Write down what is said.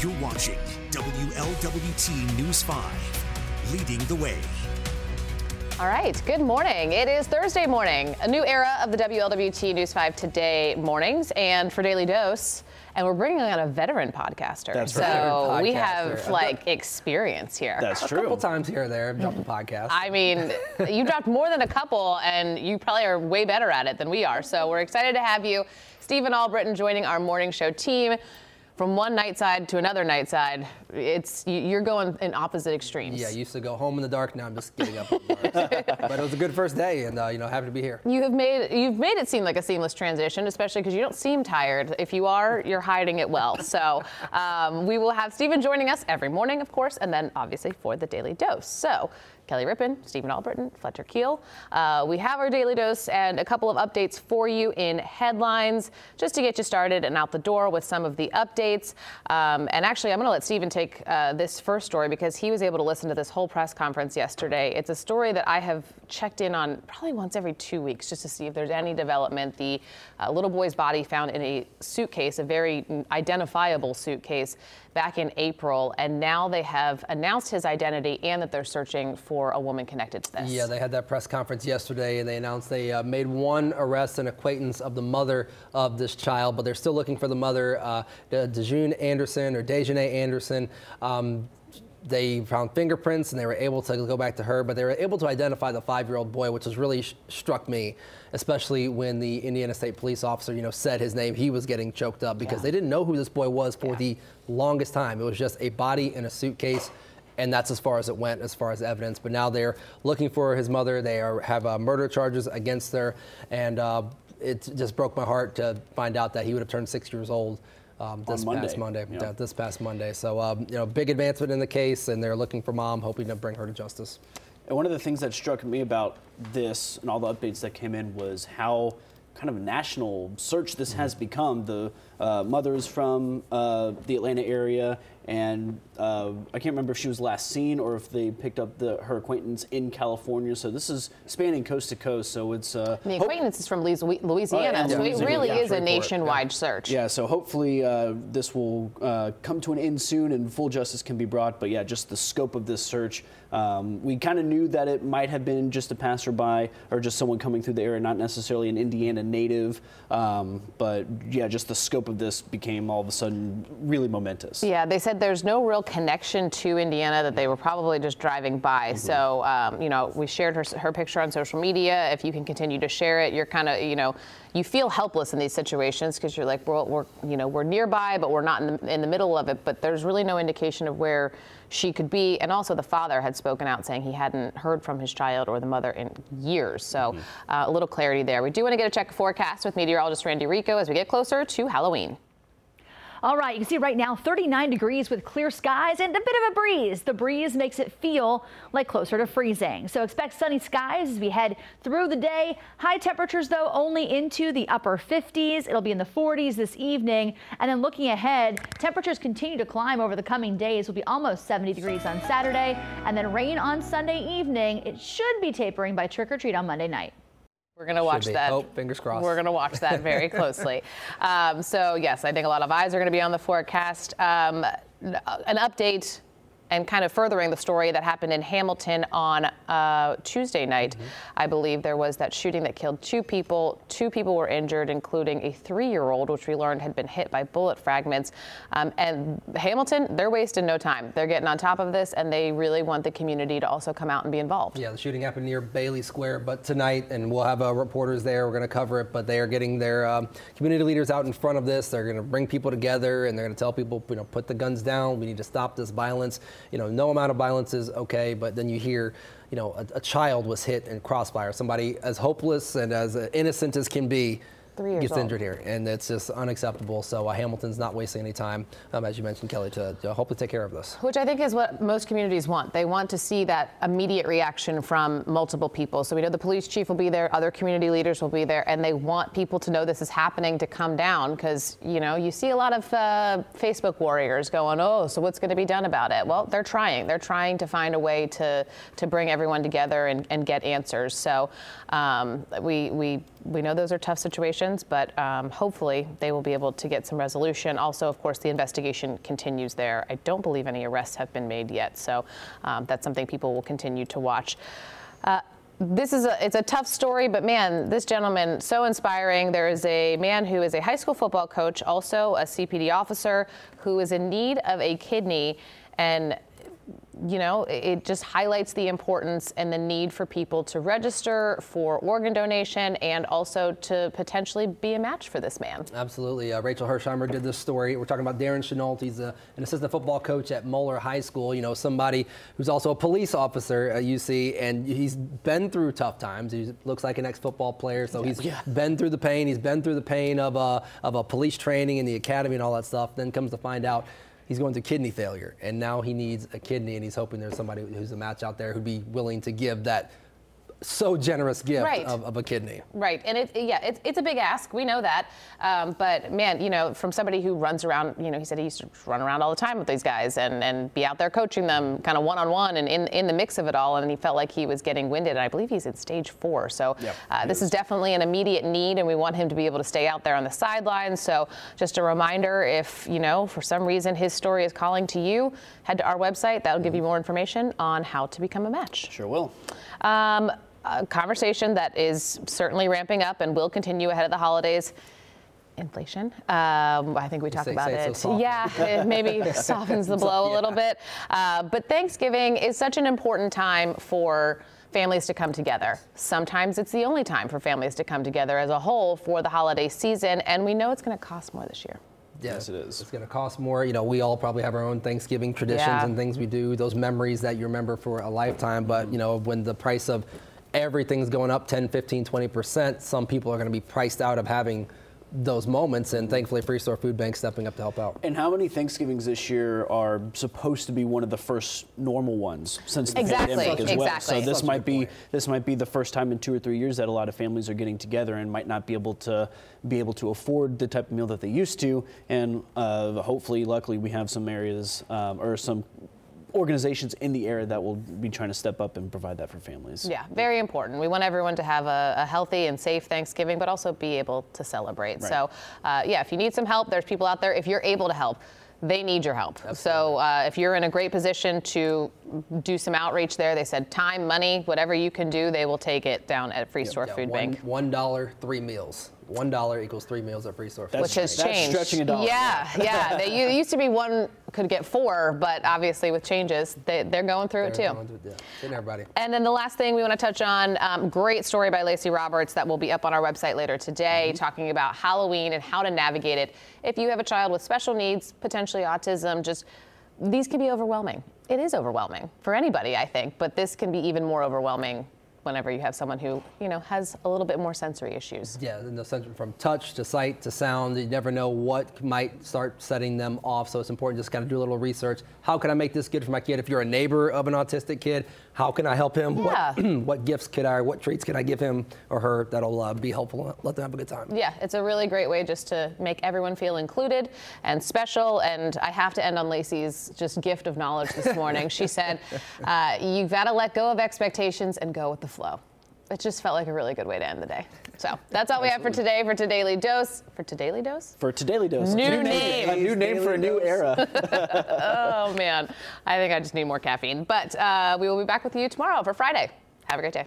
You're watching WLWT News 5, leading the way. All right, good morning. It is Thursday morning, a new era of the WLWT News 5 Today mornings. And for Daily Dose, and we're bringing on a veteran podcaster. That's so right. we have like experience here. That's A true. couple times here or there, I've dropped a podcast. I mean, you dropped more than a couple, and you probably are way better at it than we are. So we're excited to have you, Stephen Albritton, joining our morning show team. From one night side to another night side, it's you- you're going in opposite extremes. yeah, I used to go home in the dark. Now I'm just getting up. in the dark. but it was a good first day, and uh, you know, happy to be here. You have made you've made it seem like a seamless transition, especially because you don't seem tired. If you are, you're hiding it well. So um, we will have Stephen joining us every morning, of course, and then obviously for the daily dose. So Kelly Rippin, Stephen Albritton, Fletcher Keel. Uh, we have our daily dose and a couple of updates for you in headlines, just to get you started and out the door with some of the updates. Um, and actually, I'm going to let Stephen take uh, this first story because he was able to listen to this whole press conference yesterday. It's a story that I have checked in on probably once every two weeks just to see if there's any development. The uh, little boy's body found in a suitcase, a very identifiable suitcase, back in April, and now they have announced his identity and that they're searching for a woman connected to this. Yeah, they had that press conference yesterday, and they announced they uh, made one arrest and acquaintance of the mother of this child, but they're still looking for the mother, uh, Dejune Anderson or Dejanay Anderson. Um, they found fingerprints and they were able to go back to her, but they were able to identify the five-year-old boy, which was really sh- struck me, especially when the Indiana State Police officer, you know, said his name. He was getting choked up because they didn't know who this boy was for the longest time. It was just a body in a suitcase and that's as far as it went as far as evidence. But now they're looking for his mother. They are, have uh, murder charges against her, and uh, it just broke my heart to find out that he would have turned six years old. Um, this Monday. past Monday, Yeah. yeah, this past Monday. So, um, you know, big advancement in the case, and they're looking for mom, hoping to bring her to justice. And one of the things that struck me about this and all the updates that came in was how kind of a national search this has become. The uh, mothers from uh, the Atlanta area, and uh, I can't remember if she was last seen or if they picked up the, her acquaintance in California. So this is spanning coast to coast. So it's uh, The acquaintance is from Louisiana, Oh, yeah, so it really yeah. is a nationwide search. Yeah, so hopefully uh, this will uh, come to an end soon and full justice can be brought. But yeah, just the scope of this search. Um, we kind of knew that it might have been just a passerby or just someone coming through the area, not necessarily an Indiana native. Um, but yeah, just the scope of this became all of a sudden really momentous. Yeah, they said there's no real connection to Indiana, that they were probably just driving by. So, um, you know, we shared her, her picture on social media. If you can continue to share it, you're kind of, you know, you feel helpless in these situations because you're like, well, we're, you know, we're nearby, but we're not in the, in the middle of it. But there's really no indication of where she could be. And also, the father had spoken out saying he hadn't heard from his child or the mother in years. So, uh, a little clarity there. We do want to get a check forecast with meteorologist Randy Rico as we get closer to Halloween. All right, you can see right now 39 degrees with clear skies and a bit of a breeze. The breeze makes it feel like closer to freezing. So expect sunny skies as we head through the day. High temperatures, though, only into the upper 50s. It'll be in the 40s this evening. And then looking ahead, temperatures continue to climb over the coming days. We'll be almost 70 degrees on Saturday and then rain on Sunday evening. It should be tapering by trick or treat on Monday night. We're going to watch that. Oh, fingers crossed. We're going to watch that very closely. um, so, yes, I think a lot of eyes are going to be on the forecast. Um, an update and kind of furthering the story that happened in Hamilton on uh, Tuesday night. I believe there was that shooting that killed two people. Two people were injured, including a three year old, which we learned had been hit by bullet fragments. Um, and Hamilton, they're wasting no time. They're getting on top of this, and they really want the community to also come out and be involved. Yeah, the shooting happened near Bailey Square, but tonight, and we'll have uh, reporters there. We're going to cover it, but they are getting their um, community leaders out in front of this. They're going to bring people together, and they're going to tell people, you know, put the guns down. We need to stop this violence. You know, no amount of violence is okay, but then you hear, you know, a, a child was hit in crossfire. Somebody as hopeless and as innocent as can be. Three years gets old. injured here, and it's just unacceptable. So uh, Hamilton's not wasting any time, um, as you mentioned, Kelly, to, to hopefully take care of this. Which I think is what most communities want. They want to see that immediate reaction from multiple people. So we know the police chief will be there, other community leaders will be there, and they want people to know this is happening to come down because, you know, you see a lot of uh, Facebook warriors going, oh, so what's going to be done about it? Well, they're trying. They're trying to find a way to, to bring everyone together and, and get answers. So um, we, we, we know those are tough situations. But um, hopefully they will be able to get some resolution. Also, of course, the investigation continues there. I don't believe any arrests have been made yet, so um, that's something people will continue to watch. Uh, this is a it's a tough story, but man, this gentleman so inspiring. There is a man who is a high school football coach, also a CPD officer, who is in need of a kidney, and you know, it just highlights the importance and the need for people to register for organ donation and also to potentially be a match for this man. Absolutely. Uh, Rachel Herzheimer did this story. We're talking about Darren Chenault. He's a, an assistant football coach at Moeller High School. You know, somebody who's also a police officer at UC, and he's been through tough times. He looks like an ex-football player, so he's yeah. been through the pain. He's been through the pain of a, of a police training in the academy and all that stuff. Then comes to find out he's going to kidney failure, and now he needs a kidney, and he's hoping there's somebody who's a match out there who'd be willing to give that so generous gift right. of, of, a kidney. Right, and it, yeah, it's, it's a big ask. We know that, um, but man, you know, from somebody who runs around, you know, he said he used to run around all the time with these guys and, and be out there coaching them, kind of one on one, and in in the mix of it all, and he felt like he was getting winded. And I believe he's in stage four, so yep, uh, this is. is definitely an immediate need, and we want him to be able to stay out there on the sidelines. So just a reminder, if you know, for some reason his story is calling to you, head to our website. That'll give you more information on how to become a match. Sure will. Um, a conversation that is certainly ramping up and will continue ahead of the holidays. Inflation. Um, I think we talked about it. So yeah, it maybe softens the blow yeah. a little bit. Uh, but Thanksgiving is such an important time for families to come together. Sometimes it's the only time for families to come together as a whole for the holiday season, and we know it's going to cost more this year. Yes, it is. It's going to cost more. You know, we all probably have our own Thanksgiving traditions yeah. and things we do, those memories that you remember for a lifetime. But, you know, when the price of everything's going up 10, 15, 20%, some people are going to be priced out of having those moments, and thankfully, Free Store Food Bank stepping up to help out. And how many Thanksgivings this year are supposed to be one of the first normal ones since the exactly. pandemic as exactly. well? So this might be this might be the first time in two or three years that a lot of families are getting together and might not be able to be able to afford the type of meal that they used to. And uh, hopefully, luckily, we have some areas um, or some organizations in the area that will be trying to step up and provide that for families. Yeah, very important. We want everyone to have a, a healthy and safe Thanksgiving, but also be able to celebrate. Right. So, uh, yeah, if you need some help, there's people out there. If you're able to help, they need your help. Absolutely. So uh, if you're in a great position to do some outreach there, they said time, money, whatever you can do, they will take it down at Free Store Food one, Bank. One dollar, three meals one dollar equals three meals at free store. That's, which has changed. stretching a dollar. Yeah, yeah. they used to be one could get four, but obviously with changes, they, they're going through they're it too. Going through, yeah. everybody. And then the last thing we want to touch on, um, great story by Lacey Roberts that will be up on our website later today, mm-hmm. talking about Halloween and how to navigate it. If you have a child with special needs, potentially autism, just these can be overwhelming. It is overwhelming for anybody, I think, but this can be even more overwhelming whenever you have someone who, you know, has a little bit more sensory issues. Yeah, the sensory from touch to sight to sound, you never know what might start setting them off. So it's important just kind of do a little research. How can I make this good for my kid? If you're a neighbor of an autistic kid, how can I help him? Yeah. What, what gifts could I, what treats can I give him or her that'll uh, be helpful? Let them have a good time. Yeah, it's a really great way just to make everyone feel included and special. And I have to end on Lacey's just gift of knowledge this morning. she said, uh, you've got to let go of expectations and go with the flow. It just felt like a really good way to end the day. So that's all we have for today for Todayly Dose. For Todayly Dose? For Todayly Dose. New, new name. A new name for a new era. oh, man. I think I just need more caffeine. But uh, we will be back with you tomorrow for Friday. Have a great day.